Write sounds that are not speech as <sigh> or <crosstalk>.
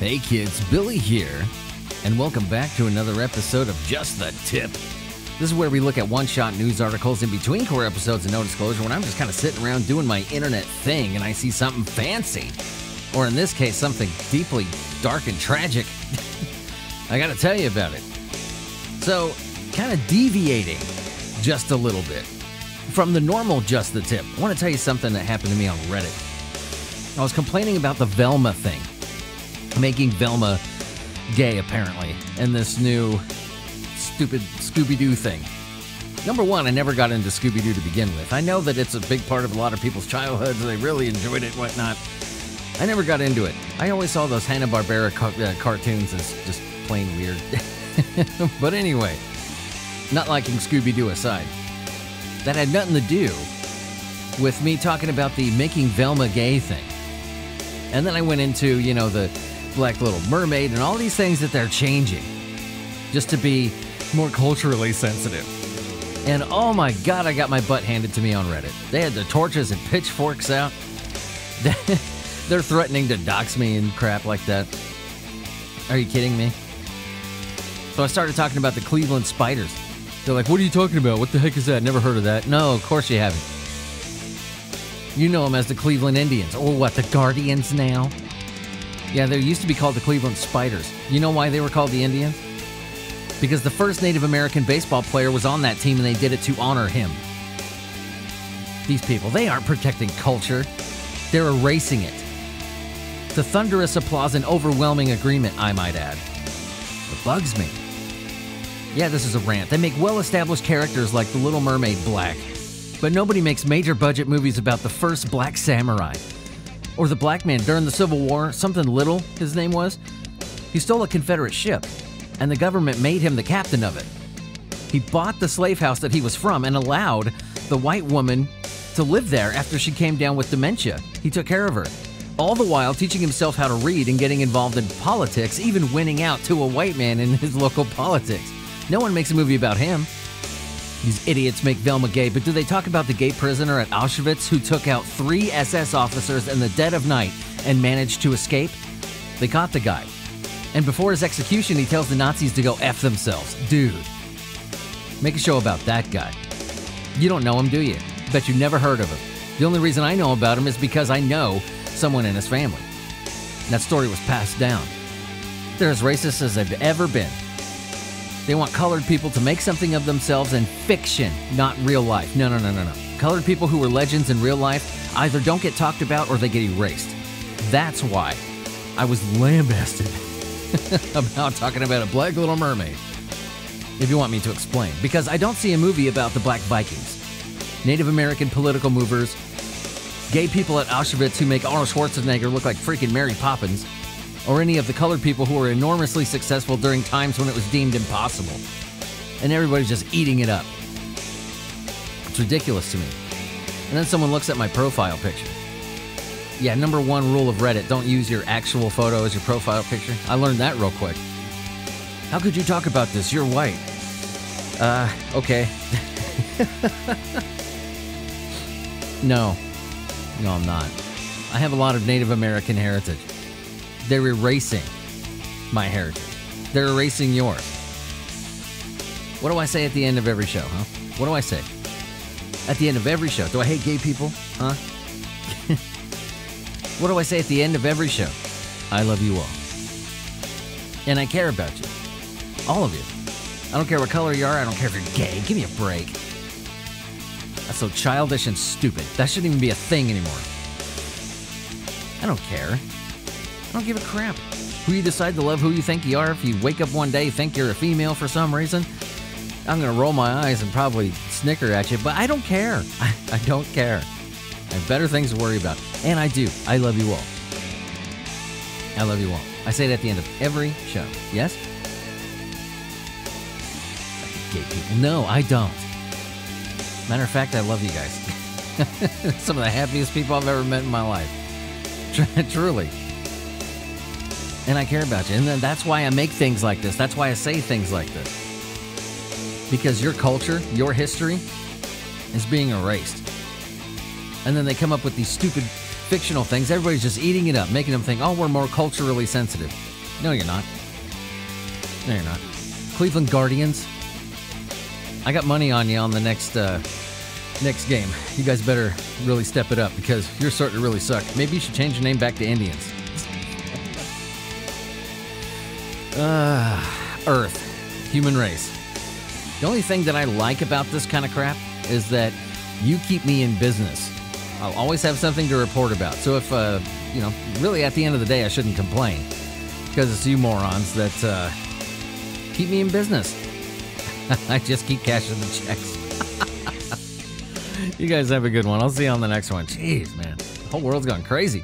Hey kids, Billy here, and welcome back to another episode of Just the Tip. This is where we look at one shot news articles in between core episodes of No Disclosure when I'm just kind of sitting around doing my internet thing and I see something fancy. Or in this case, something deeply dark and tragic. <laughs> I gotta tell you about it. So, kind of deviating just a little bit from the normal Just the Tip, I want to tell you something that happened to me on Reddit. I was complaining about the Velma thing, making Velma gay, apparently, in this new stupid Scooby Doo thing. Number one, I never got into Scooby Doo to begin with. I know that it's a big part of a lot of people's childhoods. They really enjoyed it, whatnot. I never got into it. I always saw those Hanna Barbera ca- uh, cartoons as just plain weird. <laughs> but anyway, not liking Scooby Doo aside, that had nothing to do with me talking about the making Velma gay thing. And then I went into, you know, the Black Little Mermaid and all these things that they're changing just to be more culturally sensitive. And oh my god, I got my butt handed to me on Reddit. They had the torches and pitchforks out. <laughs> They're threatening to dox me and crap like that. Are you kidding me? So I started talking about the Cleveland Spiders. They're like, what are you talking about? What the heck is that? Never heard of that. No, of course you haven't. You know them as the Cleveland Indians. Or what, the Guardians now? Yeah, they used to be called the Cleveland Spiders. You know why they were called the Indians? Because the first Native American baseball player was on that team and they did it to honor him. These people, they aren't protecting culture, they're erasing it. The thunderous applause and overwhelming agreement, I might add. It bugs me. Yeah, this is a rant. They make well established characters like the Little Mermaid black, but nobody makes major budget movies about the first black samurai. Or the black man during the Civil War, something little, his name was. He stole a Confederate ship, and the government made him the captain of it. He bought the slave house that he was from and allowed the white woman to live there after she came down with dementia. He took care of her. All the while teaching himself how to read and getting involved in politics, even winning out to a white man in his <laughs> local politics. No one makes a movie about him. These idiots make Velma gay, but do they talk about the gay prisoner at Auschwitz who took out three SS officers in the dead of night and managed to escape? They caught the guy. And before his execution, he tells the Nazis to go F themselves. Dude, make a show about that guy. You don't know him, do you? Bet you never heard of him. The only reason I know about him is because I know someone in his family. That story was passed down. They're as racist as they've ever been. They want colored people to make something of themselves in fiction, not real life. No, no, no, no, no. Colored people who were legends in real life either don't get talked about or they get erased. That's why I was lambasted <laughs> about talking about a black little mermaid. If you want me to explain, because I don't see a movie about the black Vikings, Native American political movers, gay people at Auschwitz who make Arnold Schwarzenegger look like freaking Mary Poppins, or any of the colored people who were enormously successful during times when it was deemed impossible. And everybody's just eating it up. It's ridiculous to me. And then someone looks at my profile picture. Yeah, number one rule of Reddit don't use your actual photo as your profile picture. I learned that real quick. How could you talk about this? You're white. Uh, okay. <laughs> no. No, I'm not. I have a lot of Native American heritage. They're erasing my heritage. They're erasing yours. What do I say at the end of every show, huh? What do I say? At the end of every show. Do I hate gay people? Huh? <laughs> what do I say at the end of every show? I love you all. And I care about you. All of you. I don't care what color you are. I don't care if you're gay. Give me a break. That's so childish and stupid. That shouldn't even be a thing anymore. I don't care. I don't give a crap. Who you decide to love who you think you are, if you wake up one day think you're a female for some reason, I'm gonna roll my eyes and probably snicker at you, but I don't care. I, <laughs> I don't care. I have better things to worry about. And I do. I love you all. I love you all. I say it at the end of every show. Yes? Gay people. No, I don't. Matter of fact, I love you guys. <laughs> Some of the happiest people I've ever met in my life. <laughs> Truly. And I care about you. And that's why I make things like this. That's why I say things like this. Because your culture, your history is being erased. And then they come up with these stupid fictional things, everybody's just eating it up, making them think, oh, we're more culturally sensitive. No, you're not. No, you're not. Cleveland Guardians. I got money on you on the next uh, next game. You guys better really step it up because you're starting to really suck. Maybe you should change your name back to Indians. Uh, Earth, human race. The only thing that I like about this kind of crap is that you keep me in business. I'll always have something to report about. So if, uh, you know, really at the end of the day, I shouldn't complain because it's you morons that uh, keep me in business. <laughs> I just keep cashing the checks. <laughs> you guys have a good one. I'll see you on the next one. Jeez, man. The whole world's gone crazy.